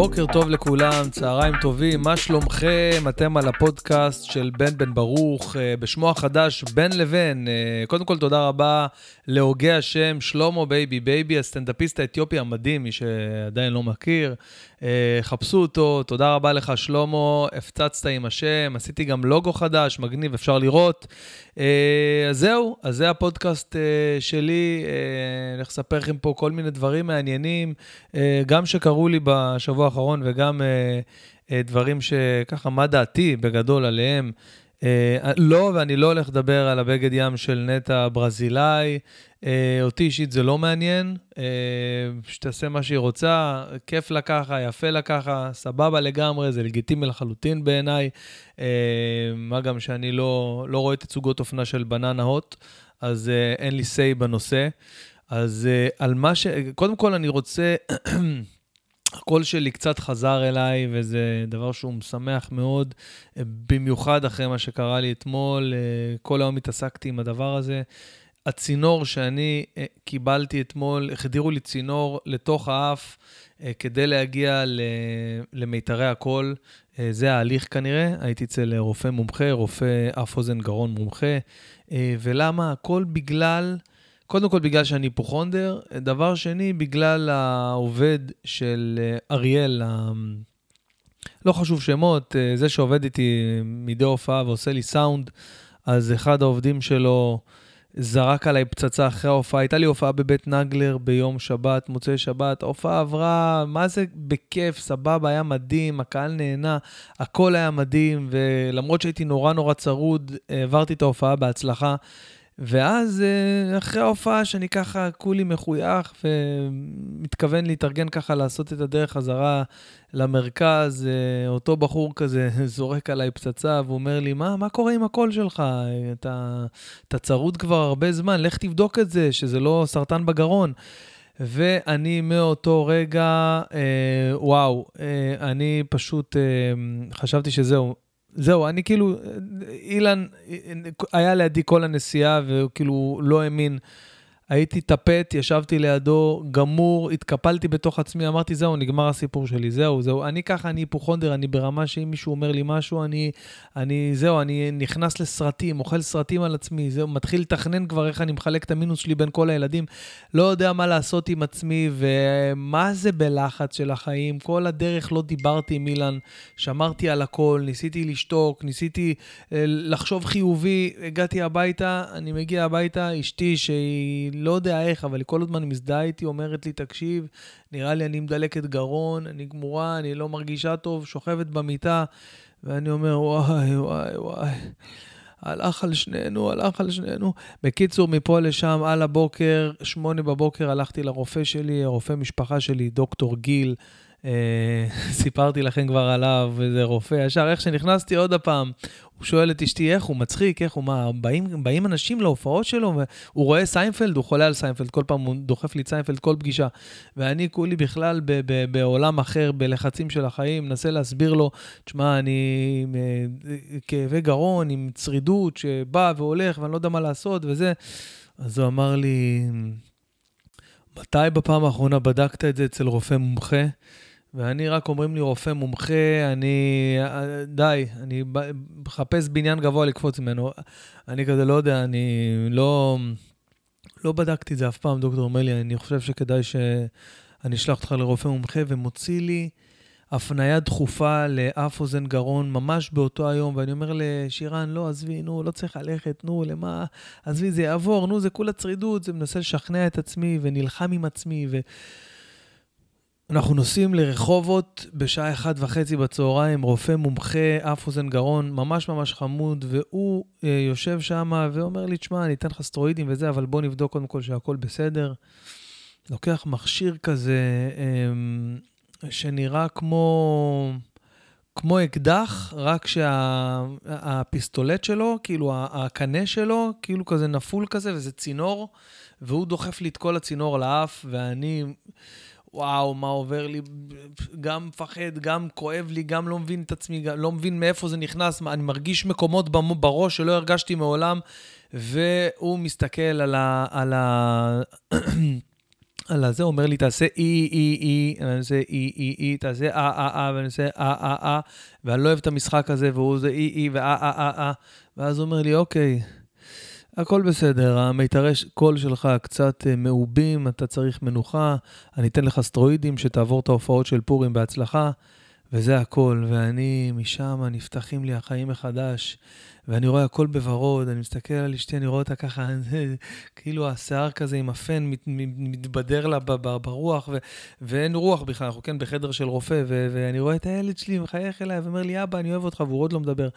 בוקר טוב לכולם, צהריים טובים, מה שלומכם? אתם על הפודקאסט של בן בן ברוך, אה, בשמו החדש, בין לבין. אה, קודם כל, תודה רבה להוגה השם, שלמה בייבי בייבי, הסטנדאפיסט האתיופי המדהים, מי שעדיין לא מכיר. אה, חפשו אותו, תודה רבה לך, שלמה, הפצצת עם השם, עשיתי גם לוגו חדש, מגניב, אפשר לראות. אז זהו, אז זה הפודקאסט שלי, אני הולך לספר לכם פה כל מיני דברים מעניינים, גם שקרו לי בשבוע האחרון וגם דברים שככה, מה דעתי בגדול עליהם. Uh, לא, ואני לא הולך לדבר על הבגד ים של נטע ברזילאי. Uh, אותי אישית זה לא מעניין, uh, שתעשה מה שהיא רוצה, כיף לה ככה, יפה לה ככה, סבבה לגמרי, זה לגיטימי לחלוטין בעיניי. Uh, מה גם שאני לא, לא רואה תצוגות אופנה של בננה הוט, אז uh, אין לי say בנושא. אז uh, על מה ש... קודם כל אני רוצה... הקול שלי קצת חזר אליי, וזה דבר שהוא משמח מאוד, במיוחד אחרי מה שקרה לי אתמול. אה, כל היום התעסקתי עם הדבר הזה. הצינור שאני אה, קיבלתי אתמול, החדירו לי צינור לתוך האף אה, כדי להגיע למיתרי הקול. זה ההליך כנראה, הייתי אצל רופא מומחה, רופא אף אוזן גרון מומחה. ולמה? הכל בגלל... קודם כל בגלל שאני היפוכונדר, דבר שני, בגלל העובד של אה, אריאל, לא חשוב שמות, אה, זה שעובד איתי מדי הופעה ועושה לי סאונד, אז אחד העובדים שלו זרק עליי פצצה אחרי ההופעה. הייתה לי הופעה בבית נגלר ביום שבת, מוצאי שבת. ההופעה עברה, מה זה בכיף, סבבה, היה מדהים, הקהל נהנה, הכל היה מדהים, ולמרות שהייתי נורא נורא צרוד, העברתי את ההופעה בהצלחה. ואז אה, אחרי ההופעה, שאני ככה כולי מחוייך ומתכוון להתארגן ככה לעשות את הדרך חזרה למרכז, אה, אותו בחור כזה זורק עליי פצצה ואומר לי, מה, מה קורה עם הקול שלך? אתה, אתה צרוד כבר הרבה זמן, לך תבדוק את זה, שזה לא סרטן בגרון. ואני מאותו רגע, אה, וואו, אה, אני פשוט אה, חשבתי שזהו, זהו, אני כאילו, אילן היה לידי כל הנסיעה, והוא כאילו לא האמין הייתי טפט, ישבתי לידו, גמור, התקפלתי בתוך עצמי, אמרתי, זהו, נגמר הסיפור שלי, זהו, זהו. אני ככה, אני היפוכונדר, אני ברמה שאם מישהו אומר לי משהו, אני, אני, זהו, אני נכנס לסרטים, אוכל סרטים על עצמי, זהו, מתחיל לתכנן כבר איך אני מחלק את המינוס שלי בין כל הילדים. לא יודע מה לעשות עם עצמי, ומה זה בלחץ של החיים. כל הדרך לא דיברתי עם אילן, שמרתי על הכל, ניסיתי לשתוק, ניסיתי אה, לחשוב חיובי, הגעתי הביתה, אני מגיע הביתה, אשתי, שהיא... לא יודע איך, אבל היא כל הזמן מזדהה איתי, אומרת לי, תקשיב, נראה לי אני מדלקת גרון, אני גמורה, אני לא מרגישה טוב, שוכבת במיטה, ואני אומר, וואי, וואי, וואי. הלך על שנינו, הלך על שנינו. בקיצור, מפה לשם, על הבוקר, שמונה בבוקר, הלכתי לרופא שלי, הרופא משפחה שלי, דוקטור גיל. אה, סיפרתי לכם כבר עליו, איזה רופא, ישר איך שנכנסתי עוד הפעם, הוא שואל את אשתי איך הוא מצחיק, איך הוא, מה, באים, באים אנשים להופעות שלו, והוא רואה סיינפלד, הוא חולה על סיינפלד, כל פעם הוא דוחף לי סיינפלד כל פגישה. ואני כולי בכלל ב- ב- בעולם אחר, בלחצים של החיים, מנסה להסביר לו, תשמע, אני עם אה, כאבי גרון, עם צרידות שבא והולך, ואני לא יודע מה לעשות, וזה. אז הוא אמר לי, מתי בפעם האחרונה בדקת את זה אצל רופא מומחה? ואני רק אומרים לי, רופא מומחה, אני... די, אני מחפש בניין גבוה לקפוץ ממנו. אני כזה לא יודע, אני לא... לא בדקתי את זה אף פעם, דוקטור אומר לי, אני חושב שכדאי שאני אשלח אותך לרופא מומחה, ומוציא לי הפניה דחופה לאף אוזן גרון ממש באותו היום, ואני אומר לשירן, לא, עזבי, נו, לא צריך ללכת, נו, למה, עזבי, זה יעבור, נו, זה כולה צרידות, זה מנסה לשכנע את עצמי, ונלחם עם עצמי, ו... אנחנו נוסעים לרחובות בשעה אחת וחצי בצהריים, רופא מומחה, אף אוזן גרון, ממש ממש חמוד, והוא אה, יושב שם ואומר לי, תשמע, אני אתן לך סטרואידים וזה, אבל בוא נבדוק קודם כל שהכל בסדר. לוקח מכשיר כזה אה, שנראה כמו, כמו אקדח, רק שהפיסטולט שה, שלו, כאילו הקנה שלו, כאילו כזה נפול כזה, וזה צינור, והוא דוחף לי את כל הצינור לאף, ואני... וואו, מה עובר לי, גם מפחד, גם כואב לי, גם לא מבין את עצמי, גם לא מבין מאיפה זה נכנס, אני מרגיש מקומות בראש שלא הרגשתי מעולם, והוא מסתכל על ה... על ה... על הזה, אומר לי, תעשה אי, אי, אי, ואני עושה אי, אי, אי, תעשה אה, אה, אה, ואני עושה אה, אה, אה, ואני לא אוהב את המשחק הזה, והוא זה אי, אי, ואה, אה, אה, אה, ואז הוא אומר לי, אוקיי, הכל בסדר, המיתרי קול שלך קצת מעובים, אתה צריך מנוחה, אני אתן לך סטרואידים שתעבור את ההופעות של פורים בהצלחה, וזה הכל. ואני, משם נפתחים לי החיים מחדש. ואני רואה הכל בוורוד, אני מסתכל על אשתי, אני רואה אותה ככה, כאילו השיער כזה עם הפן מת, מתבדר לה ברוח, ו, ואין רוח בכלל, אנחנו כן בחדר של רופא, ו, ואני רואה את הילד שלי מחייך אליי ואומר לי, אבא, אני אוהב אותך, והוא עוד לא מדבר.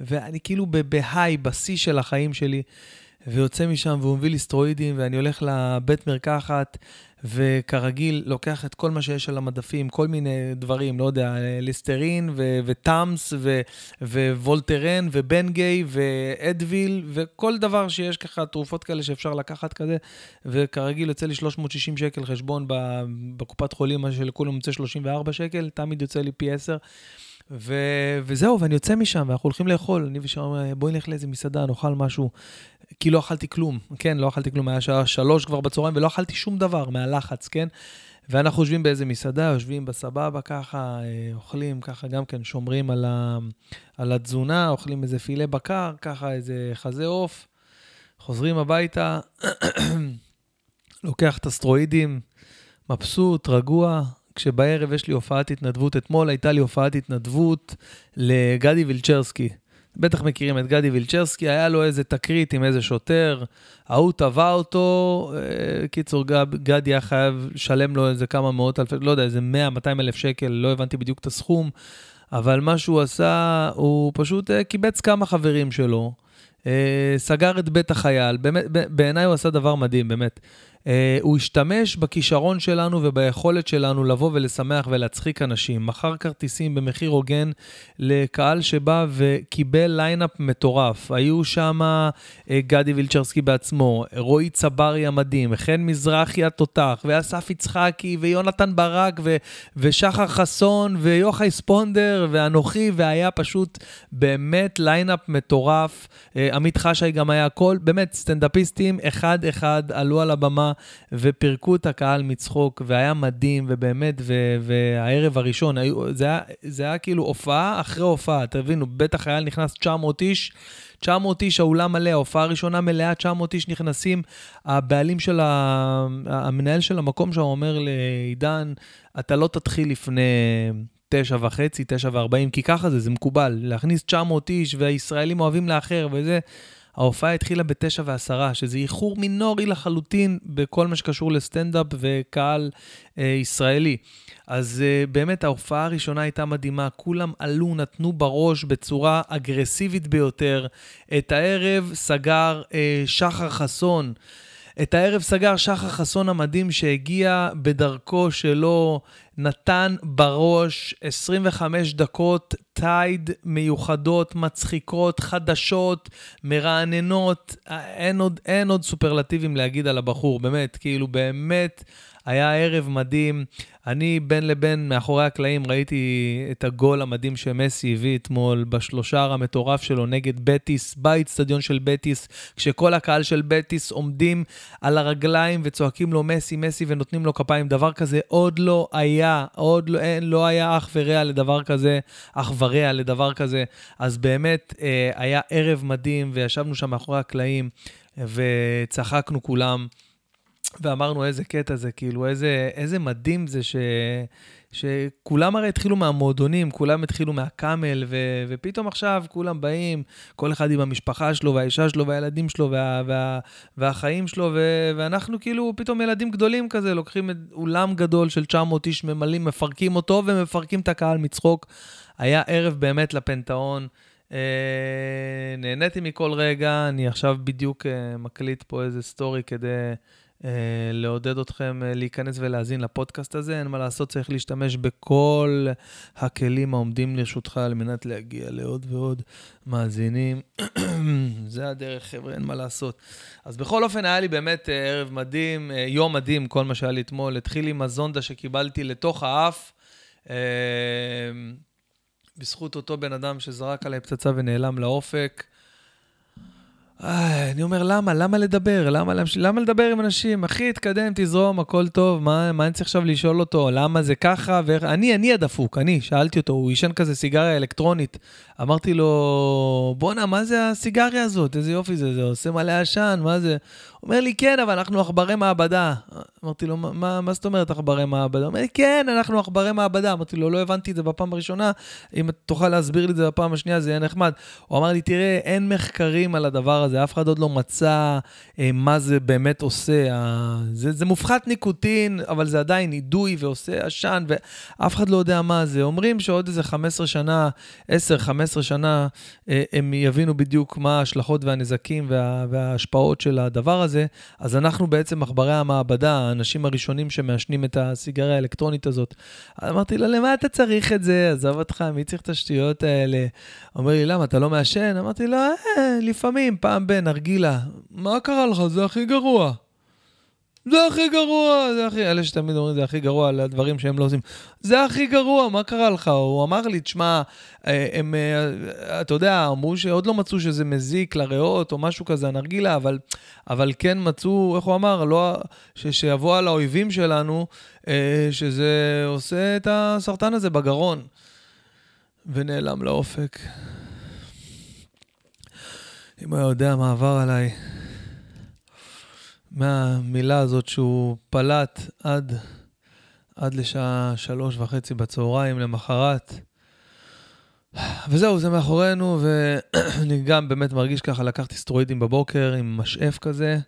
ואני כאילו בהיי, בשיא של החיים שלי, ויוצא משם והוא מביא לי סטרואידים, ואני הולך לבית מרקחת, וכרגיל, לוקח את כל מה שיש על המדפים, כל מיני דברים, לא יודע, ליסטרין וטאמס ווולטרן ובנגיי ואדוויל, וכל דבר שיש ככה, תרופות כאלה שאפשר לקחת כזה, וכרגיל יוצא לי 360 שקל חשבון בקופת חולים, מה שלכולם יוצא 34 שקל, תמיד יוצא לי פי 10. ו... וזהו, ואני יוצא משם, ואנחנו הולכים לאכול. אני ושם, בואי נלך לאיזה מסעדה, נאכל משהו. כי לא אכלתי כלום, כן, לא אכלתי כלום, היה שעה שלוש כבר בצהריים, ולא אכלתי שום דבר מהלחץ, כן? ואנחנו יושבים באיזה מסעדה, יושבים בסבבה ככה, אה, אוכלים ככה, גם כן שומרים על, ה... על התזונה, אוכלים איזה פילה בקר, ככה איזה חזה עוף, חוזרים הביתה, לוקח את הסטרואידים, מבסוט, רגוע, כשבערב יש לי הופעת התנדבות, אתמול הייתה לי הופעת התנדבות לגדי וילצ'רסקי. בטח מכירים את גדי וילצ'רסקי, היה לו איזה תקרית עם איזה שוטר, ההוא תבע אותו, אה, קיצור, גדי היה חייב לשלם לו איזה כמה מאות אלפי, לא יודע, איזה 100-200 אלף שקל, לא הבנתי בדיוק את הסכום, אבל מה שהוא עשה, הוא פשוט אה, קיבץ כמה חברים שלו, אה, סגר את בית החייל, באמת, בעיניי הוא עשה דבר מדהים, באמת. Uh, הוא השתמש בכישרון שלנו וביכולת שלנו לבוא ולשמח ולהצחיק אנשים. מכר כרטיסים במחיר הוגן לקהל שבא וקיבל lineup מטורף. היו שם uh, גדי וילצ'רסקי בעצמו, רועי צברי המדהים, חן מזרחי התותח, ואסף יצחקי, ויונתן ברק, ו- ושחר חסון, ויוחאי ספונדר, ואנוכי, והיה פשוט באמת lineup מטורף. Uh, עמית חשאי גם היה הכל, באמת סטנדאפיסטים, אחד-אחד עלו על הבמה. ופירקו את הקהל מצחוק, והיה מדהים, ובאמת, ו- והערב הראשון, היו, זה, היה, זה היה כאילו הופעה אחרי הופעה, תבינו, בית החייל נכנס 900 איש, 900 איש, האולם מלא, ההופעה הראשונה מלאה, 900 איש נכנסים, הבעלים של ה... המנהל של המקום שם אומר לעידן, אתה לא תתחיל לפני... תשע וחצי, תשע וארבעים, כי ככה זה, זה מקובל. להכניס 900 איש, והישראלים אוהבים לאחר וזה. ההופעה התחילה בתשע ועשרה, שזה איחור מינורי לחלוטין בכל מה שקשור לסטנדאפ וקהל אה, ישראלי. אז אה, באמת ההופעה הראשונה הייתה מדהימה, כולם עלו, נתנו בראש בצורה אגרסיבית ביותר. את הערב סגר אה, שחר חסון. את הערב סגר שחר חסון המדהים שהגיע בדרכו שלו, נתן בראש 25 דקות טייד מיוחדות, מצחיקות, חדשות, מרעננות. אין עוד, אין עוד סופרלטיבים להגיד על הבחור, באמת, כאילו, באמת. היה ערב מדהים. אני בין לבין, מאחורי הקלעים, ראיתי את הגול המדהים שמסי הביא אתמול בשלושר המטורף שלו נגד בטיס, באיצטדיון של בטיס, כשכל הקהל של בטיס עומדים על הרגליים וצועקים לו מסי, מסי ונותנים לו כפיים. דבר כזה עוד לא היה, עוד לא, אין, לא היה אח ורע לדבר כזה, אח ורע לדבר כזה. אז באמת, אה, היה ערב מדהים וישבנו שם מאחורי הקלעים וצחקנו כולם. ואמרנו איזה קטע זה, כאילו איזה, איזה מדהים זה ש, שכולם הרי התחילו מהמועדונים, כולם התחילו מהקאמל, ו, ופתאום עכשיו כולם באים, כל אחד עם המשפחה שלו והאישה שלו והילדים שלו וה, וה, והחיים שלו, ו, ואנחנו כאילו פתאום ילדים גדולים כזה, לוקחים את אולם גדול של 900 איש, ממלאים, מפרקים אותו ומפרקים את הקהל מצחוק. היה ערב באמת לפנתאון. Uh, נהניתי מכל רגע, אני עכשיו בדיוק uh, מקליט פה איזה סטורי כדי אה, לעודד אתכם אה, להיכנס ולהאזין לפודקאסט הזה. אין מה לעשות, צריך להשתמש בכל הכלים העומדים לרשותך על מנת להגיע לעוד ועוד מאזינים. זה הדרך, חבר'ה, אין מה לעשות. אז בכל אופן, היה לי באמת אה, ערב מדהים, יום מדהים, כל מה שהיה לי אתמול. התחיל עם הזונדה שקיבלתי לתוך האף. בזכות אותו בן אדם שזרק עליי פצצה ונעלם לאופק. אני אומר, למה? למה לדבר? למה, למה, למה לדבר עם אנשים? אחי, תקדם, תזרום, הכל טוב, מה, מה אני צריך עכשיו לשאול אותו? למה זה ככה? ואיך... אני, אני הדפוק, אני, שאלתי אותו, הוא עישן כזה סיגריה אלקטרונית. אמרתי לו, בואנה, מה זה הסיגריה הזאת? איזה יופי זה, זה עושה מלא עשן, מה זה? אומר לי, כן, אבל אנחנו עכברי מעבדה. אמרתי לו, מה, מה זאת אומרת עכברי מעבדה? הוא אומר לי, כן, אנחנו עכברי מעבדה. אמרתי לו, לא הבנתי את זה בפעם הראשונה, אם תוכל להסביר לי את זה בפעם השנייה, זה יהיה נחמד. הוא אמר לי, תראה, אין מחקרים על הדבר הזה, אף אחד עוד לא מצא אה, מה זה באמת עושה. אה, זה, זה מופחת ניקוטין, אבל זה עדיין אידוי ועושה עשן, ואף אחד לא יודע מה זה. אומרים שעוד איזה 15 שנה, 10-15 שנה, אה, הם יבינו בדיוק מה ההשלכות והנזקים וה, וההשפעות של הדבר הזה. הזה, אז אנחנו בעצם עכברי המעבדה, האנשים הראשונים שמעשנים את הסיגריה האלקטרונית הזאת. אמרתי לו, למה אתה צריך את זה? עזוב אותך, מי צריך את השטויות האלה? אומר לי, למה, אתה לא מעשן? אמרתי לו, אה, לפעמים, פעם ב, נרגילה. מה קרה לך? זה הכי גרוע. זה הכי גרוע, זה הכי... אלה שתמיד אומרים, זה הכי גרוע על הדברים שהם לא עושים. זה הכי גרוע, מה קרה לך? הוא אמר לי, תשמע, אה, הם, אה, אתה יודע, אמרו שעוד לא מצאו שזה מזיק לריאות או משהו כזה, הנרגילה, אבל, אבל כן מצאו, איך הוא אמר, לא, ש, שיבוא על האויבים שלנו, אה, שזה עושה את הסרטן הזה בגרון. ונעלם לאופק. אם הוא יודע מה עבר עליי. מהמילה הזאת שהוא פלט עד, עד לשעה שלוש וחצי בצהריים למחרת. וזהו, זה מאחורינו, ואני גם באמת מרגיש ככה, לקחתי סטרואידים בבוקר עם משאף כזה,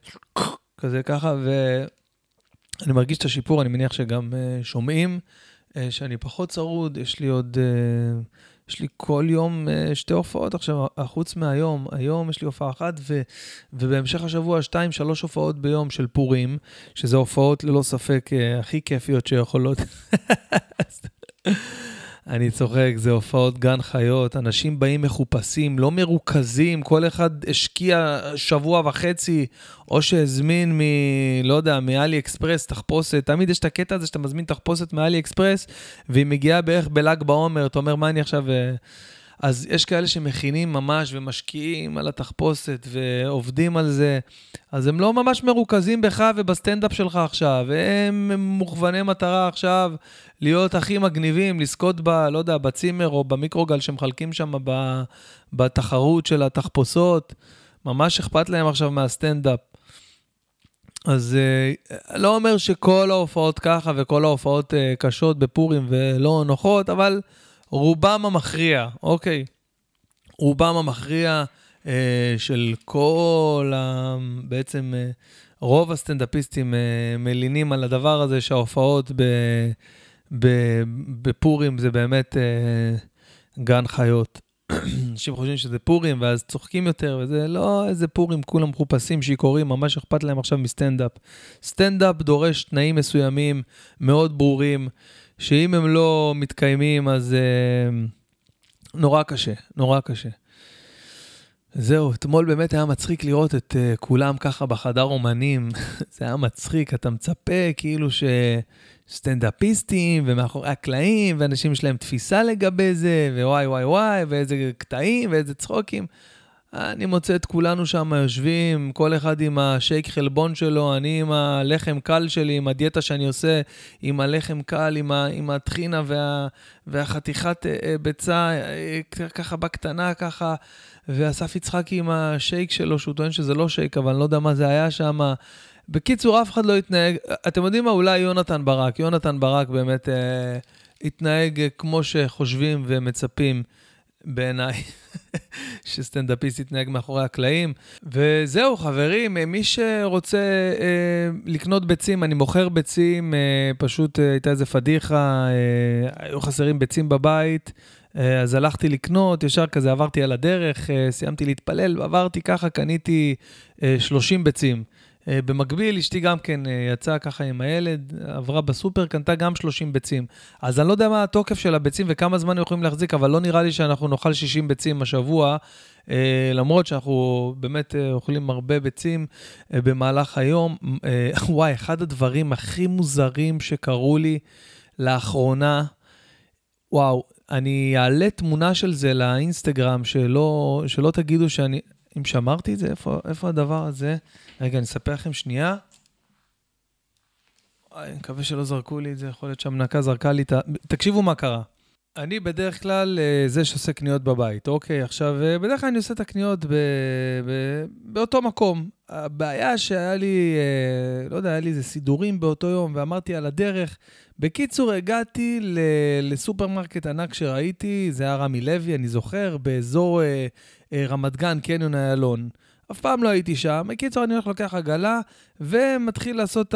כזה ככה, ואני מרגיש את השיפור, אני מניח שגם uh, שומעים uh, שאני פחות צרוד, יש לי עוד... Uh, יש לי כל יום uh, שתי הופעות עכשיו, חוץ מהיום. היום יש לי הופעה אחת, ו, ובהמשך השבוע שתיים, שלוש הופעות ביום של פורים, שזה הופעות ללא ספק uh, הכי כיפיות שיכולות. אני צוחק, זה הופעות גן חיות, אנשים באים מחופשים, לא מרוכזים, כל אחד השקיע שבוע וחצי, או שהזמין מ... לא יודע, מאלי אקספרס תחפושת, תמיד יש את הקטע הזה שאתה מזמין תחפושת מאלי אקספרס, והיא מגיעה בערך בל"ג בעומר, אתה אומר, מה אני עכשיו... אה, אז יש כאלה שמכינים ממש ומשקיעים על התחפושת ועובדים על זה, אז הם לא ממש מרוכזים בך ובסטנדאפ שלך עכשיו, הם מוכווני מטרה עכשיו להיות הכי מגניבים, לזכות ב, לא יודע, בצימר או במיקרוגל שמחלקים שם בתחרות של התחפושות, ממש אכפת להם עכשיו מהסטנדאפ. אז uh, לא אומר שכל ההופעות ככה וכל ההופעות uh, קשות בפורים ולא נוחות, אבל רובם המכריע, אוקיי? רובם המכריע אה, של כל ה... בעצם אה, רוב הסטנדאפיסטים אה, מלינים על הדבר הזה שההופעות ב, ב, בפורים זה באמת אה, גן חיות. אנשים חושבים שזה פורים ואז צוחקים יותר, וזה לא איזה פורים, כולם מחופשים, שיכורים, ממש אכפת להם עכשיו מסטנדאפ. סטנדאפ דורש תנאים מסוימים, מאוד ברורים. שאם הם לא מתקיימים, אז uh, נורא קשה, נורא קשה. זהו, אתמול באמת היה מצחיק לראות את uh, כולם ככה בחדר אומנים. זה היה מצחיק, אתה מצפה כאילו שסטנדאפיסטים ומאחורי הקלעים, ואנשים יש להם תפיסה לגבי זה, ווואי וואי וואי, ואיזה קטעים ואיזה צחוקים. אני מוצא את כולנו שם יושבים, כל אחד עם השייק חלבון שלו, אני עם הלחם קל שלי, עם הדיאטה שאני עושה, עם הלחם קל, עם, ה, עם הטחינה וה, והחתיכת אה, אה, ביצה, אה, ככה בקטנה, ככה, ואסף יצחקי עם השייק שלו, שהוא טוען שזה לא שייק, אבל אני לא יודע מה זה היה שם. בקיצור, אף אחד לא התנהג, אתם יודעים מה? אולי יונתן ברק. יונתן ברק באמת אה, התנהג כמו שחושבים ומצפים. בעיניי, שסטנדאפיסט יתנהג מאחורי הקלעים. וזהו, חברים, מי שרוצה אה, לקנות ביצים, אני מוכר ביצים, אה, פשוט אה, הייתה איזה פדיחה, אה, היו חסרים ביצים בבית. אה, אז הלכתי לקנות, ישר כזה עברתי על הדרך, אה, סיימתי להתפלל, עברתי ככה, קניתי 30 אה, ביצים. אה, במקביל, אשתי גם כן אה, יצאה ככה עם הילד, עברה בסופר, קנתה גם 30 ביצים. אז אני לא יודע מה התוקף של הביצים וכמה זמן הם יכולים להחזיק, אבל לא נראה לי שאנחנו נאכל 60 ביצים השבוע, אה, למרות שאנחנו באמת אוכלים הרבה ביצים במהלך היום. וואי, אחד הדברים הכי מוזרים שקרו לי לאחרונה, וואו, אני אעלה תמונה של זה לאינסטגרם, שלא, שלא תגידו שאני... אם שמרתי את זה, איפה, איפה הדבר הזה? רגע, אני אספר לכם שנייה. אני מקווה שלא זרקו לי את זה, יכול להיות שהמנקה זרקה לי את ה... תקשיבו מה קרה. אני בדרך כלל אה, זה שעושה קניות בבית, אוקיי? עכשיו, אה, בדרך כלל אני עושה את הקניות ב... ב... באותו מקום. הבעיה שהיה לי, אה, לא יודע, היה לי איזה סידורים באותו יום, ואמרתי על הדרך. בקיצור, הגעתי ל... לסופרמרקט ענק שראיתי, זה היה רמי לוי, אני זוכר, באזור רמת גן, קניון איילון. אף פעם לא הייתי שם. בקיצור, אני הולך לוקח עגלה ומתחיל לעשות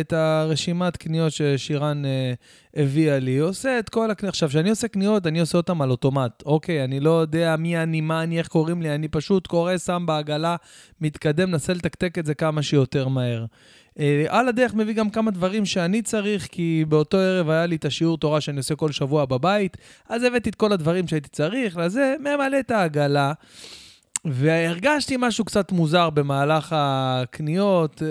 את הרשימת קניות ששירן אה, הביאה לי. עושה את כל הקניות. עכשיו, כשאני עושה קניות, אני עושה אותן על אוטומט. אוקיי, אני לא יודע מי אני, מה אני, איך קוראים לי, אני פשוט קורא, שם בעגלה, מתקדם, נסה לתקתק את זה כמה שיותר מהר. אה, על הדרך מביא גם כמה דברים שאני צריך, כי באותו ערב היה לי את השיעור תורה שאני עושה כל שבוע בבית, אז הבאתי את כל הדברים שהייתי צריך, לזה ממלא את העגלה. והרגשתי משהו קצת מוזר במהלך הקניות. אה,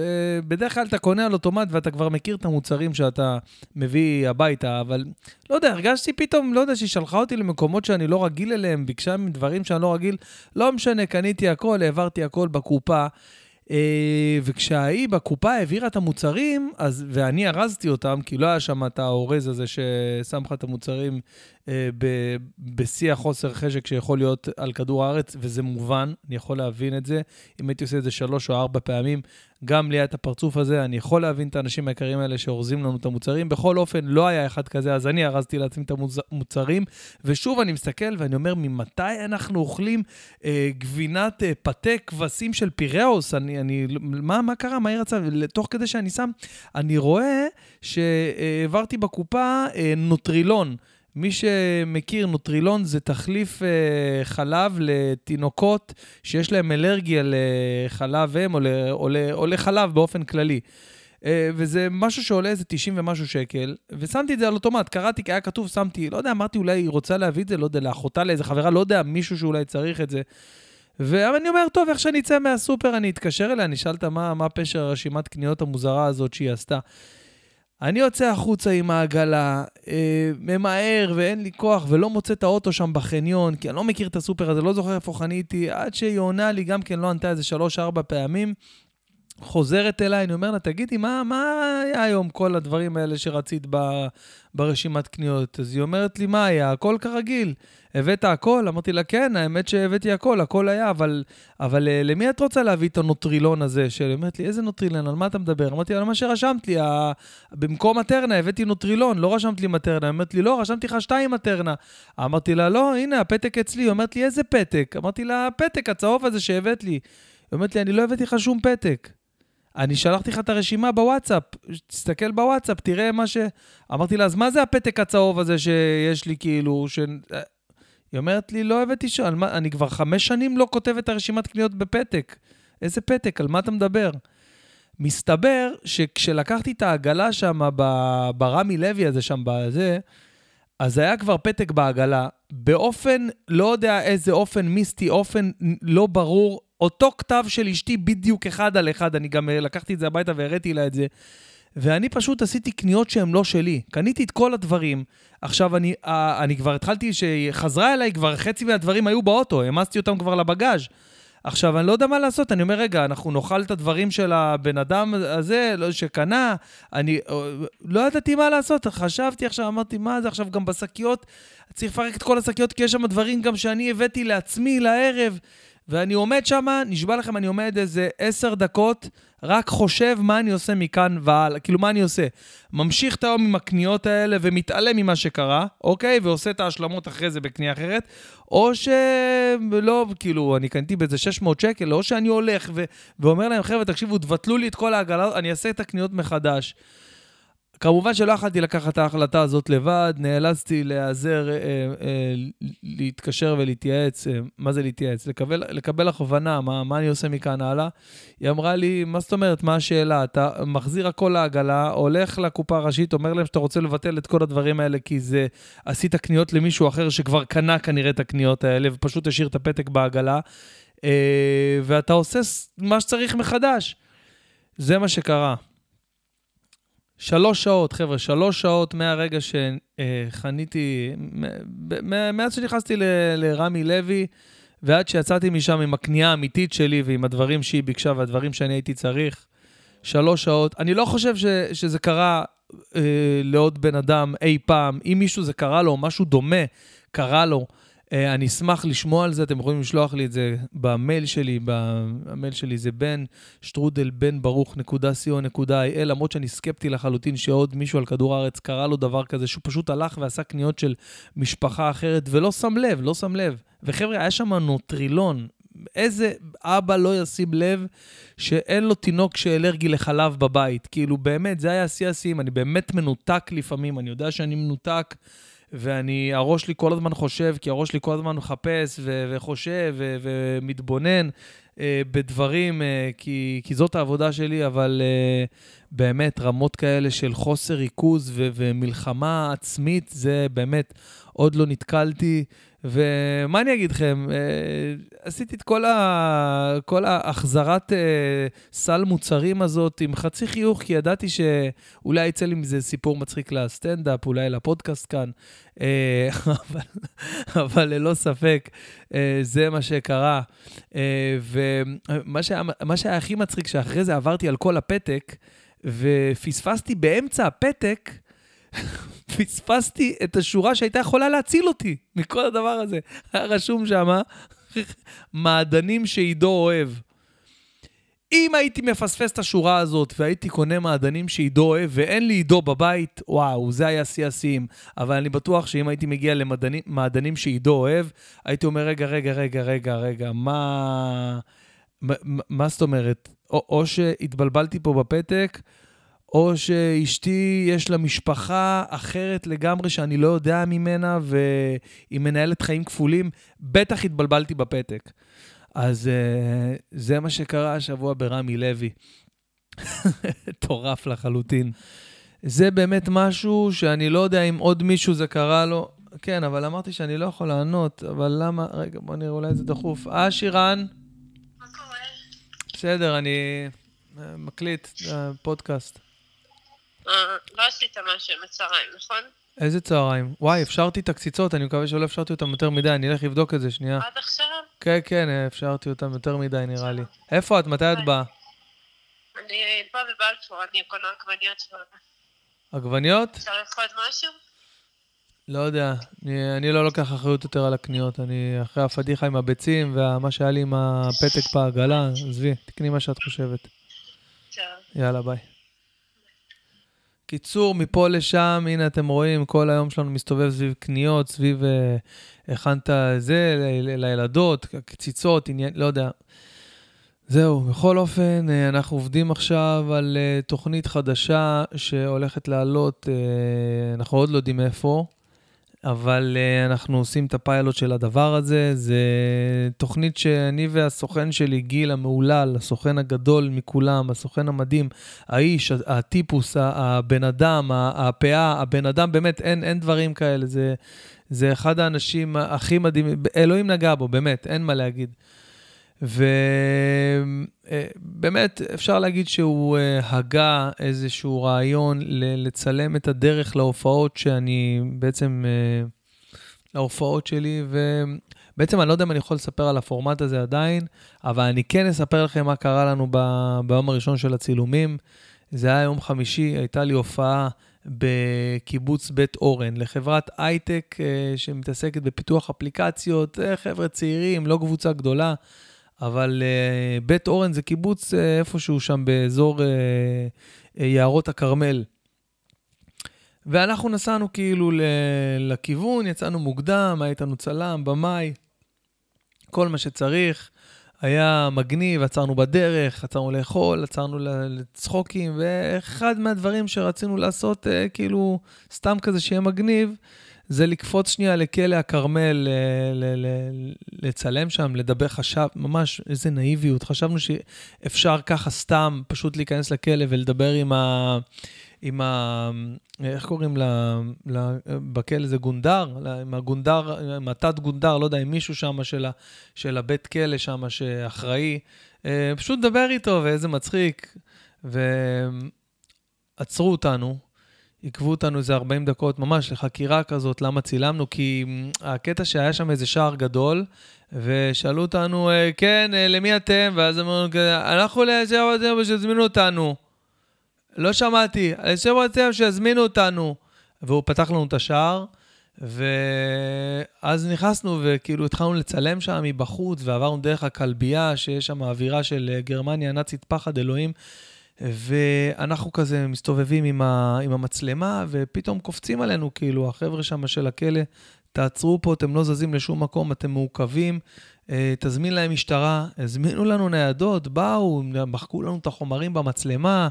בדרך כלל אתה קונה על אוטומט ואתה כבר מכיר את המוצרים שאתה מביא הביתה, אבל לא יודע, הרגשתי פתאום, לא יודע, שהיא שלחה אותי למקומות שאני לא רגיל אליהם, ביקשה דברים שאני לא רגיל. לא משנה, קניתי הכל, העברתי הכל בקופה. אה, וכשההיא בקופה העבירה את המוצרים, אז, ואני ארזתי אותם, כי לא היה שם את האורז הזה ששם לך את המוצרים אה, בשיא החוסר חשק שיכול להיות על כדור הארץ, וזה מובן, אני יכול להבין את זה. אם הייתי עושה את זה שלוש או ארבע פעמים, גם לי היה את הפרצוף הזה, אני יכול להבין את האנשים היקרים האלה שאורזים לנו את המוצרים. בכל אופן, לא היה אחד כזה, אז אני ארזתי לעצמי את המוצרים. ושוב, אני מסתכל ואני אומר, ממתי אנחנו אוכלים אה, גבינת אה, פתה כבשים של פיראוס? אני, אני, מה, מה קרה? מה היא רצה? תוך כדי שאני שם, אני רואה שהעברתי בקופה אה, נוטרילון. מי שמכיר, נוטרילון זה תחליף uh, חלב לתינוקות שיש להם אלרגיה לחלב אם או, או, או לחלב באופן כללי. Uh, וזה משהו שעולה איזה 90 ומשהו שקל, ושמתי את זה על אוטומט, קראתי כי היה כתוב, שמתי, לא יודע, אמרתי אולי היא רוצה להביא את זה, לא יודע, לאחותה לאיזה חברה, לא יודע, מישהו שאולי צריך את זה. ואני אומר, טוב, איך שאני אצא מהסופר, אני אתקשר אליה, אני אשאל אותה מה, מה פשר הרשימת קניות המוזרה הזאת שהיא עשתה. אני יוצא החוצה עם העגלה, אה, ממהר ואין לי כוח ולא מוצא את האוטו שם בחניון, כי אני לא מכיר את הסופר הזה, לא זוכר איפה חניתי, עד שהיא עונה לי, גם כן לא ענתה איזה שלוש-ארבע פעמים. חוזרת אליי, אני אומר לה, תגידי, מה, מה היה היום כל הדברים האלה שרצית ב, ברשימת קניות? אז היא אומרת לי, מה היה? הכל כרגיל. הבאת הכל? אמרתי לה, כן, האמת שהבאתי הכל, הכל היה, אבל, אבל אה, למי את רוצה להביא את הנוטרילון הזה? היא אומרת לי, איזה נוטרילון? על מה אתה מדבר? אמרתי לה, על מה שרשמת לי, ה... במקום מטרנה הבאתי נוטרילון, לא רשמת לי מטרנה. היא אומרת לי, לא, רשמתי לך שתיים מטרנה. אמרתי לה, לא, הנה, הפתק אצלי. היא אומרת לי, איזה פתק? אמרתי לה, הפתק הצהוב הזה שהבאת לי. היא אומרת לי, אני לא הבאתי לך שום פתק. אני שלחתי לך את הרשימה בוואטסאפ, תסתכל בוואטסאפ, תראה מה ש... אמרתי לה, אז מה זה הפתק הצהוב הזה שיש לי, כאילו, ש... היא אומרת לי, לא הבאתי ש... אני כבר חמש שנים לא כותב את הרשימת קניות בפתק. איזה פתק? על מה אתה מדבר? מסתבר שכשלקחתי את העגלה שם, ברמי לוי הזה שם, בזה, אז היה כבר פתק בעגלה, באופן, לא יודע איזה אופן מיסטי, אופן לא ברור, אותו כתב של אשתי בדיוק אחד על אחד, אני גם לקחתי את זה הביתה והראיתי לה את זה. ואני פשוט עשיתי קניות שהן לא שלי. קניתי את כל הדברים. עכשיו, אני, uh, אני כבר התחלתי, שחזרה אליי, כבר חצי מהדברים היו באוטו, העמסתי אותם כבר לבגאז'. עכשיו, אני לא יודע מה לעשות, אני אומר, רגע, אנחנו נאכל את הדברים של הבן אדם הזה, לא, שקנה, אני אה, לא ידעתי מה לעשות, חשבתי עכשיו, אמרתי, מה זה עכשיו גם בשקיות? צריך לפרק את כל השקיות, כי יש שם דברים גם שאני הבאתי לעצמי לערב. ואני עומד שם, נשבע לכם, אני עומד איזה עשר דקות, רק חושב מה אני עושה מכאן והלאה, כאילו, מה אני עושה? ממשיך את היום עם הקניות האלה ומתעלם ממה שקרה, אוקיי? ועושה את ההשלמות אחרי זה בקנייה אחרת, או שלא, כאילו, אני קניתי באיזה 600 שקל, או שאני הולך ו... ואומר להם, חבר'ה, תקשיבו, תבטלו לי את כל העגלה, אני אעשה את הקניות מחדש. כמובן שלא יכלתי לקחת את ההחלטה הזאת לבד, נאלצתי להיעזר, אה, אה, להתקשר ולהתייעץ, אה, מה זה להתייעץ? לקבל, לקבל הכוונה, מה, מה אני עושה מכאן הלאה. היא אמרה לי, מה זאת אומרת, מה השאלה? אתה מחזיר הכל לעגלה, הולך לקופה הראשית, אומר להם שאתה רוצה לבטל את כל הדברים האלה, כי זה, עשית קניות למישהו אחר שכבר קנה כנראה את הקניות האלה, ופשוט השאיר את הפתק בעגלה, אה, ואתה עושה מה שצריך מחדש. זה מה שקרה. שלוש שעות, חבר'ה, שלוש שעות מהרגע שחניתי, מאז שנכנסתי לרמי לוי, ועד שיצאתי משם עם הקנייה האמיתית שלי ועם הדברים שהיא ביקשה והדברים שאני הייתי צריך, שלוש שעות. אני לא חושב ש, שזה קרה אה, לעוד בן אדם אי פעם. אם מישהו זה קרה לו, משהו דומה קרה לו, אה, אני אשמח לשמוע על זה, אתם יכולים לשלוח לי את זה במייל שלי, במייל שלי זה בן שטרודל בן ברוך נקודה נקודה co.il, למרות שאני סקפטי לחלוטין שעוד מישהו על כדור הארץ קרה לו דבר כזה, שהוא פשוט הלך ועשה קניות של משפחה אחרת ולא שם לב, לא שם לב. וחבר'ה, היה שם נוטרילון. איזה אבא לא ישים לב שאין לו תינוק שאלרגי לחלב בבית? כאילו, באמת, זה היה שיא השיאים. אני באמת מנותק לפעמים, אני יודע שאני מנותק. ואני, הראש שלי כל הזמן חושב, כי הראש שלי כל הזמן מחפש ו- וחושב ו- ומתבונן בדברים, uh, כי, כי זאת העבודה שלי, אבל uh, באמת, רמות כאלה של חוסר ריכוז ו- ומלחמה עצמית, זה באמת, עוד לא נתקלתי. ומה אני אגיד לכם, אה, עשיתי את כל, ה... כל ההחזרת אה, סל מוצרים הזאת עם חצי חיוך, כי ידעתי שאולי יצא לי מזה סיפור מצחיק לסטנדאפ, אולי לפודקאסט כאן, אה, אבל, אבל ללא ספק, זה מה שקרה. ומה שהיה, שהיה הכי מצחיק, שאחרי זה עברתי על כל הפתק, ופספסתי באמצע הפתק, פספסתי את השורה שהייתה יכולה להציל אותי מכל הדבר הזה. היה רשום שם, מעדנים שעידו אוהב. אם הייתי מפספס את השורה הזאת והייתי קונה מעדנים שעידו אוהב ואין לי עידו בבית, וואו, זה היה שיא השיאים. אבל אני בטוח שאם הייתי מגיע למעדנים שעידו אוהב, הייתי אומר, רגע, רגע, רגע, רגע, רגע, מה... מה, מה זאת אומרת? או, או שהתבלבלתי פה בפתק, או שאשתי יש לה משפחה אחרת לגמרי שאני לא יודע ממנה והיא מנהלת חיים כפולים, בטח התבלבלתי בפתק. אז uh, זה מה שקרה השבוע ברמי לוי. מטורף לחלוטין. זה באמת משהו שאני לא יודע אם עוד מישהו זה קרה לו. כן, אבל אמרתי שאני לא יכול לענות, אבל למה... רגע, בוא נראה, אולי זה דחוף. אה, שירן? מה קורה? בסדר, אני אה, מקליט אה, פודקאסט. לא עשית משהו בצהריים, נכון? איזה צהריים? וואי, אפשרתי את הקציצות, אני מקווה שלא אפשרתי אותם יותר מדי, אני אלך לבדוק את זה שנייה. עד עכשיו? כן, כן, אפשרתי אותם יותר מדי, נראה לי. איפה את? מתי את באה? אני באה בבלפור, אני קונה עגבניות. עגבניות? אפשר לאכול משהו? לא יודע, אני, אני לא לוקח אחריות יותר על הקניות. אני אחרי הפדיחה עם הביצים ומה שהיה לי עם הפתק בעגלה, עזבי, תקני מה שאת חושבת. טוב. יאללה, ביי. קיצור, מפה לשם, הנה אתם רואים, כל היום שלנו מסתובב סביב קניות, סביב אה, הכנת זה לילדות, קציצות, עניין, לא יודע. זהו, בכל אופן, אה, אנחנו עובדים עכשיו על אה, תוכנית חדשה שהולכת לעלות, אה, אנחנו עוד לא יודעים איפה. אבל uh, אנחנו עושים את הפיילוט של הדבר הזה. זה תוכנית שאני והסוכן שלי, גיל המהולל, הסוכן הגדול מכולם, הסוכן המדהים, האיש, הטיפוס, הבן אדם, הפאה, הבן אדם, באמת, אין, אין דברים כאלה. זה, זה אחד האנשים הכי מדהימים, אלוהים נגע בו, באמת, אין מה להגיד. ובאמת, אפשר להגיד שהוא אה, הגה איזשהו רעיון לצלם את הדרך להופעות שאני בעצם, אה, להופעות שלי, ובעצם אני לא יודע אם אני יכול לספר על הפורמט הזה עדיין, אבל אני כן אספר לכם מה קרה לנו ב, ביום הראשון של הצילומים. זה היה יום חמישי, הייתה לי הופעה בקיבוץ בית אורן, לחברת הייטק אה, שמתעסקת בפיתוח אפליקציות, חבר'ה צעירים, לא קבוצה גדולה. אבל uh, בית אורן זה קיבוץ uh, איפשהו שם באזור uh, uh, יערות הכרמל. ואנחנו נסענו כאילו ל- לכיוון, יצאנו מוקדם, היה איתנו צלם, במאי, כל מה שצריך. היה מגניב, עצרנו בדרך, עצרנו לאכול, עצרנו לצחוקים, ואחד מהדברים שרצינו לעשות, כאילו, סתם כזה שיהיה מגניב, זה לקפוץ שנייה לכלא הכרמל, לצלם שם, לדבר, חשב, ממש איזה נאיביות. חשבנו שאפשר ככה סתם פשוט להיכנס לכלא ולדבר עם ה... עם ה... איך קוראים לה, לה, בכלא? זה גונדר? עם הגונדר, עם התת-גונדר, לא יודע, עם מישהו שם של, של הבית כלא שם שאחראי. אה, פשוט לדבר איתו, ואיזה מצחיק. ועצרו אותנו, עיכבו אותנו איזה 40 דקות ממש לחקירה כזאת, למה צילמנו, כי הקטע שהיה שם איזה שער גדול, ושאלו אותנו, אה, כן, אה, למי אתם? ואז אמרנו, אנחנו רצינו שיזמינו אותנו. לא שמעתי, רצינו שיזמינו אותנו. והוא פתח לנו את השער, ואז נכנסנו וכאילו התחלנו לצלם שם מבחוץ, ועברנו דרך הכלבייה, שיש שם אווירה של אה, גרמניה הנאצית, פחד אלוהים. ואנחנו כזה מסתובבים עם, ה, עם המצלמה, ופתאום קופצים עלינו, כאילו, החבר'ה שם של הכלא, תעצרו פה, אתם לא זזים לשום מקום, אתם מעוכבים, אה, תזמין להם משטרה. הזמינו לנו ניידות, באו, מחקו לנו את החומרים במצלמה,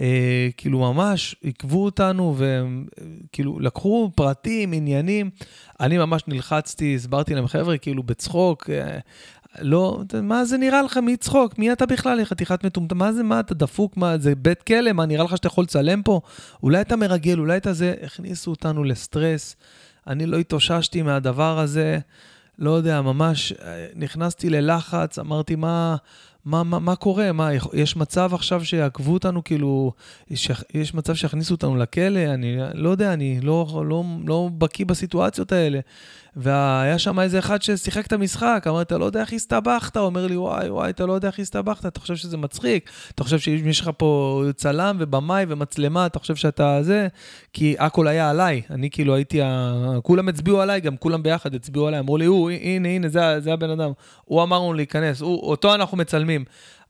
אה, כאילו ממש עיכבו אותנו, וכאילו לקחו פרטים, עניינים. אני ממש נלחצתי, הסברתי להם, חבר'ה, כאילו בצחוק, אה, לא, מה זה נראה לך מצחוק? מי אתה בכלל, חתיכת מטומטם? מה זה, מה, אתה דפוק? מה, זה בית כלא? מה, נראה לך שאתה יכול לצלם פה? אולי אתה מרגל, אולי אתה זה... הכניסו אותנו לסטרס. אני לא התאוששתי מהדבר הזה. לא יודע, ממש אה, נכנסתי ללחץ, אמרתי, מה, מה, מה, מה קורה? מה, יש מצב עכשיו שיעקבו אותנו, כאילו, יש, יש מצב שיכניסו אותנו לכלא? אני לא יודע, אני לא, לא, לא בקיא בסיטואציות האלה. והיה שם איזה אחד ששיחק את המשחק, אמר, אתה לא יודע איך הסתבכת, אומר לי, וואי, וואי, אתה לא יודע איך הסתבכת, אתה חושב שזה מצחיק? אתה חושב שיש לך פה צלם ובמאי ומצלמה, אתה חושב שאתה זה? כי הכל היה עליי, אני כאילו הייתי, ה... כולם הצביעו עליי, גם כולם ביחד הצביעו עליי, אמרו לי, הוא, הנה, הנה, זה, זה הבן אדם. הוא אמר לנו להיכנס, הוא, אותו אנחנו מצלמים.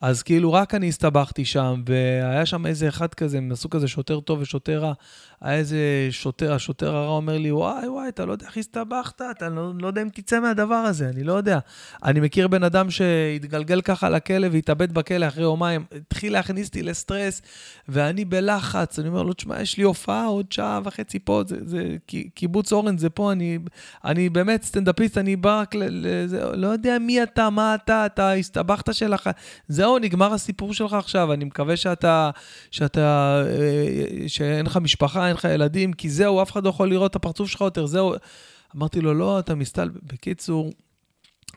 אז כאילו רק אני הסתבכתי שם, והיה שם איזה אחד כזה, מסוג כזה שוטר טוב ושוטר רע. היה איזה שוטר, השוטר הרע אומר לי, וואי, וואי, אתה לא יודע איך הסתבכת, אתה לא, לא יודע אם תצא מהדבר הזה, אני לא יודע. אני מכיר בן אדם שהתגלגל ככה לכלא והתאבד בכלא אחרי יומיים, התחיל להכניס אותי לסטרס, ואני בלחץ. אני אומר לו, תשמע, יש לי הופעה עוד שעה וחצי פה, זה, זה קיבוץ אורן, זה פה, אני, אני באמת סטנדאפיסט, אני בא רק לא יודע מי אתה, מה אתה, אתה הסתבכת שלך, זהו, נגמר הסיפור שלך עכשיו, אני מקווה שאתה, שאתה, אה, שאין לך משפחה, אין לך ילדים, כי זהו, אף אחד לא יכול לראות את הפרצוף שלך יותר, זהו. אמרתי לו, לא, אתה מסתל... בקיצור,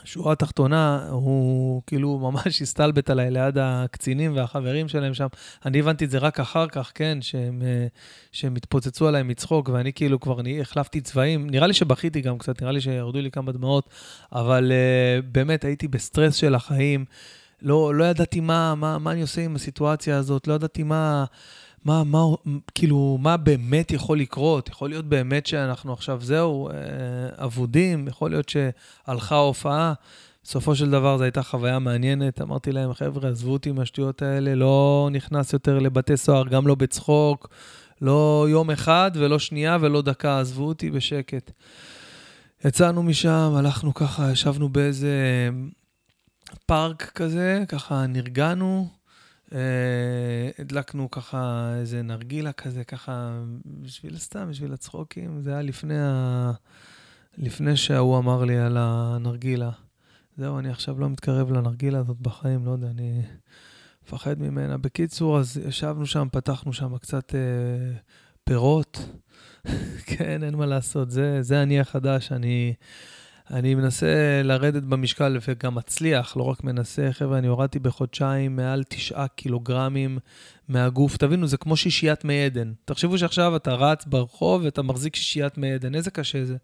שורה תחתונה, הוא כאילו ממש הסתלבט עליי ליד הקצינים והחברים שלהם שם. אני הבנתי את זה רק אחר כך, כן, שהם, אה, שהם התפוצצו עליי מצחוק, ואני כאילו כבר אני, החלפתי צבעים. נראה לי שבכיתי גם קצת, נראה לי שירדו לי כמה דמעות, אבל uh, באמת הייתי בסטרס של החיים. לא, לא ידעתי מה, מה, מה אני עושה עם הסיטואציה הזאת, לא ידעתי מה... מה, מה, כאילו, מה באמת יכול לקרות? יכול להיות באמת שאנחנו עכשיו, זהו, אה, אבודים, יכול להיות שהלכה ההופעה. בסופו של דבר זו הייתה חוויה מעניינת. אמרתי להם, חבר'ה, עזבו אותי עם השטויות האלה, לא נכנס יותר לבתי סוהר, גם לא בצחוק, לא יום אחד ולא שנייה ולא דקה, עזבו אותי בשקט. יצאנו משם, הלכנו ככה, ישבנו באיזה פארק כזה, ככה נרגענו. אה, הדלקנו ככה איזה נרגילה כזה, ככה, בשביל סתם, בשביל הצחוקים. זה היה לפני, ה... לפני שההוא אמר לי על הנרגילה. זהו, אני עכשיו לא מתקרב לנרגילה הזאת בחיים, לא יודע, אני מפחד ממנה. בקיצור, אז ישבנו שם, פתחנו שם קצת אה, פירות. כן, אין מה לעשות, זה, זה אני החדש, אני... אני מנסה לרדת במשקל וגם מצליח, לא רק מנסה. חבר'ה, אני הורדתי בחודשיים מעל תשעה קילוגרמים מהגוף. תבינו, זה כמו שישיית מי עדן. תחשבו שעכשיו אתה רץ ברחוב ואתה מחזיק שישיית מי עדן, איזה קשה זה.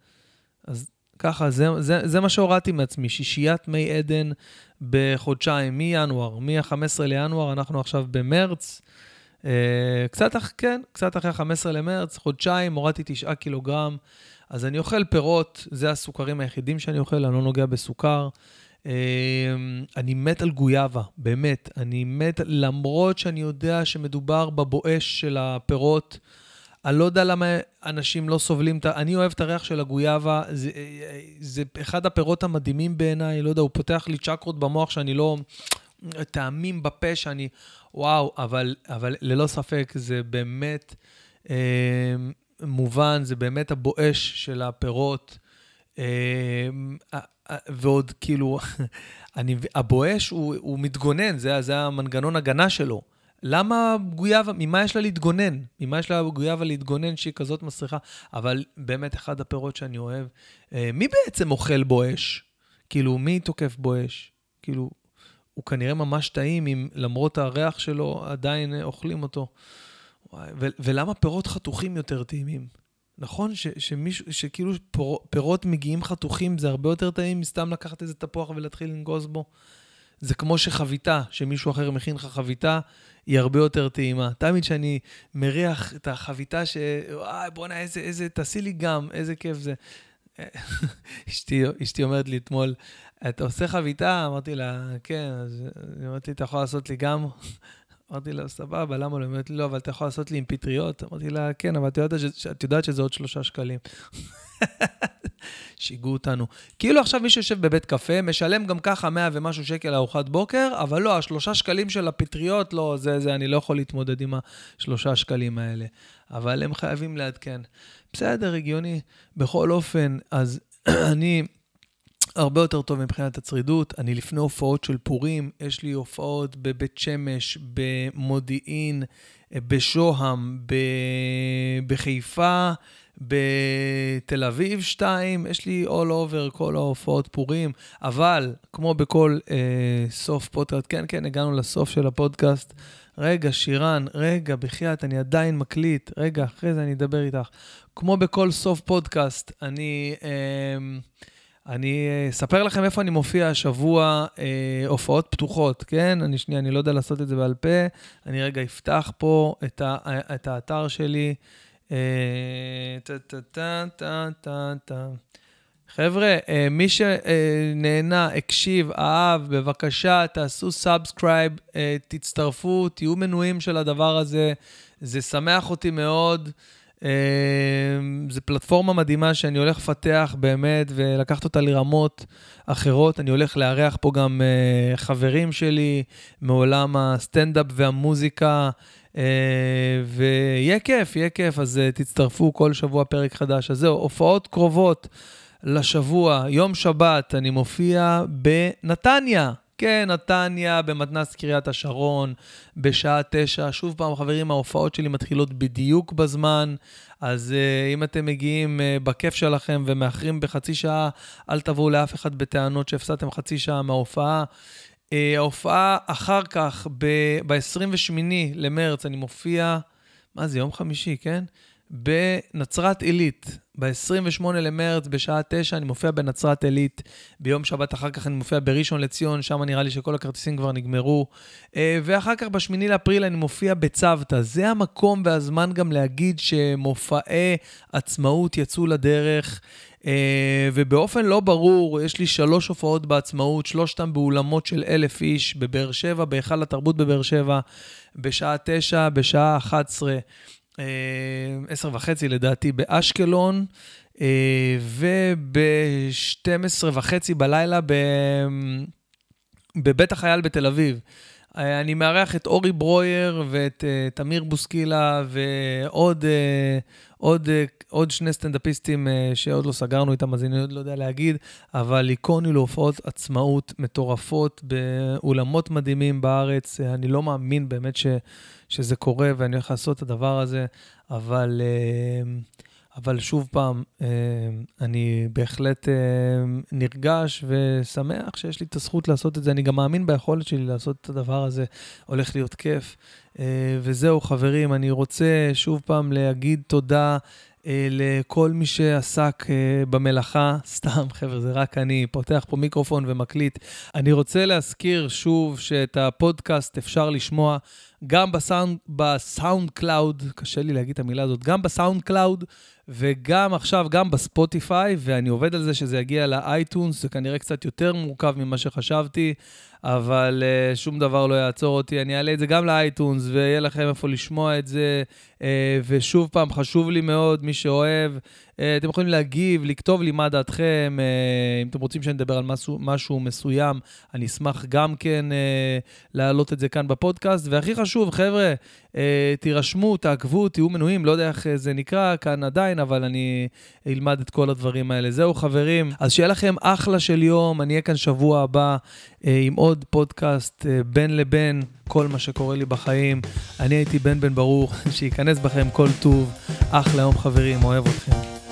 אז ככה, זה, זה, זה מה שהורדתי מעצמי, שישיית מי עדן בחודשיים, מינואר, מ-15 לינואר, אנחנו עכשיו במרץ. אה, קצת, כן, קצת אחרי ה-15 למרץ, חודשיים, הורדתי תשעה קילוגרם. אז אני אוכל פירות, זה הסוכרים היחידים שאני אוכל, אני לא נוגע בסוכר. אמ, אני מת על גויאבה, באמת. אני מת, למרות שאני יודע שמדובר בבואש של הפירות. אני לא יודע למה אנשים לא סובלים את ה... אני אוהב את הריח של הגויאבה, זה, זה אחד הפירות המדהימים בעיניי, לא יודע, הוא פותח לי צ'קרות במוח שאני לא... טעמים בפה שאני... וואו, אבל, אבל ללא ספק זה באמת... אה, מובן, זה באמת הבואש של הפירות. אמ, ועוד כאילו, אני, הבואש הוא, הוא מתגונן, זה, זה המנגנון הגנה שלו. למה גויאבה, ממה יש לה להתגונן? ממה יש לה גויאבה להתגונן שהיא כזאת מסריחה? אבל באמת אחד הפירות שאני אוהב. אה, מי בעצם אוכל בואש? כאילו, מי תוקף בואש? כאילו, הוא כנראה ממש טעים, אם למרות הריח שלו עדיין אוכלים אותו. וואי, ו- ולמה פירות חתוכים יותר טעימים? נכון ש- שמישהו, שכאילו פיר, פירות מגיעים חתוכים זה הרבה יותר טעים מסתם לקחת איזה תפוח ולהתחיל לנגוז בו? זה כמו שחביתה, שמישהו אחר מכין לך חביתה, היא הרבה יותר טעימה. תמיד כשאני מריח את החביתה, ש... וואי, בוא'נה, איזה, איזה, תעשי לי גם, איזה כיף זה. אשתי, אשתי אומרת לי אתמול, אתה עושה חביתה? אמרתי לה, כן. אז היא אומרת לי, אתה יכול לעשות לי גם? אמרתי לה, סבבה, למה לא? היא אומרת לי, לא, אבל אתה יכול לעשות לי עם פטריות? אמרתי לה, כן, אבל את יודעת, ש... את יודעת שזה עוד שלושה שקלים. שיגעו אותנו. כאילו עכשיו מי שיושב בבית קפה, משלם גם ככה 100 ומשהו שקל לארוחת בוקר, אבל לא, השלושה שקלים של הפטריות, לא, זה, זה, אני לא יכול להתמודד עם השלושה שקלים האלה. אבל הם חייבים לעדכן. בסדר, הגיוני. בכל אופן, אז אני הרבה יותר טוב מבחינת הצרידות. אני לפני הופעות של פורים, יש לי הופעות בבית שמש, במודיעין, בשוהם, בחיפה. בתל אביב 2, יש לי all over כל ההופעות פורים, אבל כמו בכל אה, סוף פודקאסט, כן, כן, הגענו לסוף של הפודקאסט. רגע, שירן, רגע, בחייאת, אני עדיין מקליט. רגע, אחרי זה אני אדבר איתך. כמו בכל סוף פודקאסט, אני... אה, אני אספר לכם איפה אני מופיע השבוע, אה, הופעות פתוחות, כן? אני שנייה, אני לא יודע לעשות את זה בעל פה. אני רגע אפתח פה את, ה, את האתר שלי. טה-טה-טה-טה-טה. חבר'ה, מי שנהנה, הקשיב, אהב, בבקשה, תעשו subscribe, תצטרפו, תהיו מנויים של הדבר הזה. זה שמח אותי מאוד. זו פלטפורמה מדהימה שאני הולך לפתח באמת ולקחת אותה לרמות אחרות. אני הולך לארח פה גם חברים שלי מעולם הסטנדאפ והמוזיקה. Uh, ויהיה כיף, יהיה כיף, אז uh, תצטרפו כל שבוע פרק חדש. אז זהו, הופעות קרובות לשבוע, יום שבת, אני מופיע בנתניה. כן, נתניה, במתנ"ס קריית השרון, בשעה תשע. שוב פעם, חברים, ההופעות שלי מתחילות בדיוק בזמן, אז uh, אם אתם מגיעים uh, בכיף שלכם ומאחרים בחצי שעה, אל תבואו לאף אחד בטענות שהפסדתם חצי שעה מההופעה. Uh, ההופעה אחר כך, ב-28 למרץ, אני מופיע, מה זה, יום חמישי, כן? בנצרת עילית, ב-28 למרץ, בשעה 9, אני מופיע בנצרת עילית. ביום שבת אחר כך אני מופיע בראשון לציון, שם נראה לי שכל הכרטיסים כבר נגמרו. Uh, ואחר כך, ב-8 לאפריל, אני מופיע בצוותא. זה המקום והזמן גם להגיד שמופעי עצמאות יצאו לדרך. Uh, ובאופן לא ברור, יש לי שלוש הופעות בעצמאות, שלושתם באולמות של אלף איש בבאר שבע, בהיכל התרבות בבאר שבע, בשעה תשע, בשעה 11, uh, עשר וחצי לדעתי, באשקלון, uh, וב-12 וחצי בלילה. בבית החייל בתל אביב. אני מארח את אורי ברויר ואת uh, תמיר בוסקילה ועוד uh, עוד, uh, עוד שני סטנדאפיסטים uh, שעוד לא סגרנו איתם, אז אני עוד לא יודע להגיד, אבל איקוני להופעות עצמאות מטורפות באולמות מדהימים בארץ. Uh, אני לא מאמין באמת ש, שזה קורה ואני הולך לעשות את הדבר הזה, אבל... Uh, אבל שוב פעם, אה, אני בהחלט אה, נרגש ושמח שיש לי את הזכות לעשות את זה. אני גם מאמין ביכולת שלי לעשות את הדבר הזה. הולך להיות כיף. אה, וזהו, חברים, אני רוצה שוב פעם להגיד תודה לכל מי שעסק במלאכה. סתם, חבר'ה, זה רק אני פותח פה מיקרופון ומקליט. אני רוצה להזכיר שוב שאת הפודקאסט אפשר לשמוע גם ב-Sound, ב-SoundCloud, קשה לי להגיד את המילה הזאת, גם ב-SoundCloud. וגם עכשיו, גם בספוטיפיי, ואני עובד על זה שזה יגיע לאייטונס, זה כנראה קצת יותר מורכב ממה שחשבתי, אבל uh, שום דבר לא יעצור אותי. אני אעלה את זה גם לאייטונס, ויהיה לכם איפה לשמוע את זה. Uh, ושוב פעם, חשוב לי מאוד, מי שאוהב, אתם יכולים להגיב, לכתוב לי מה דעתכם. Uh, אם אתם רוצים שאני אדבר על משהו, משהו מסוים, אני אשמח גם כן uh, להעלות את זה כאן בפודקאסט. והכי חשוב, חבר'ה, תירשמו, תעקבו, תהיו מנויים, לא יודע איך זה נקרא כאן עדיין, אבל אני אלמד את כל הדברים האלה. זהו, חברים. אז שיהיה לכם אחלה של יום, אני אהיה כאן שבוע הבא עם עוד פודקאסט בין לבין, כל מה שקורה לי בחיים. אני הייתי בן בן ברוך, שייכנס בכם כל טוב. אחלה יום, חברים, אוהב אתכם.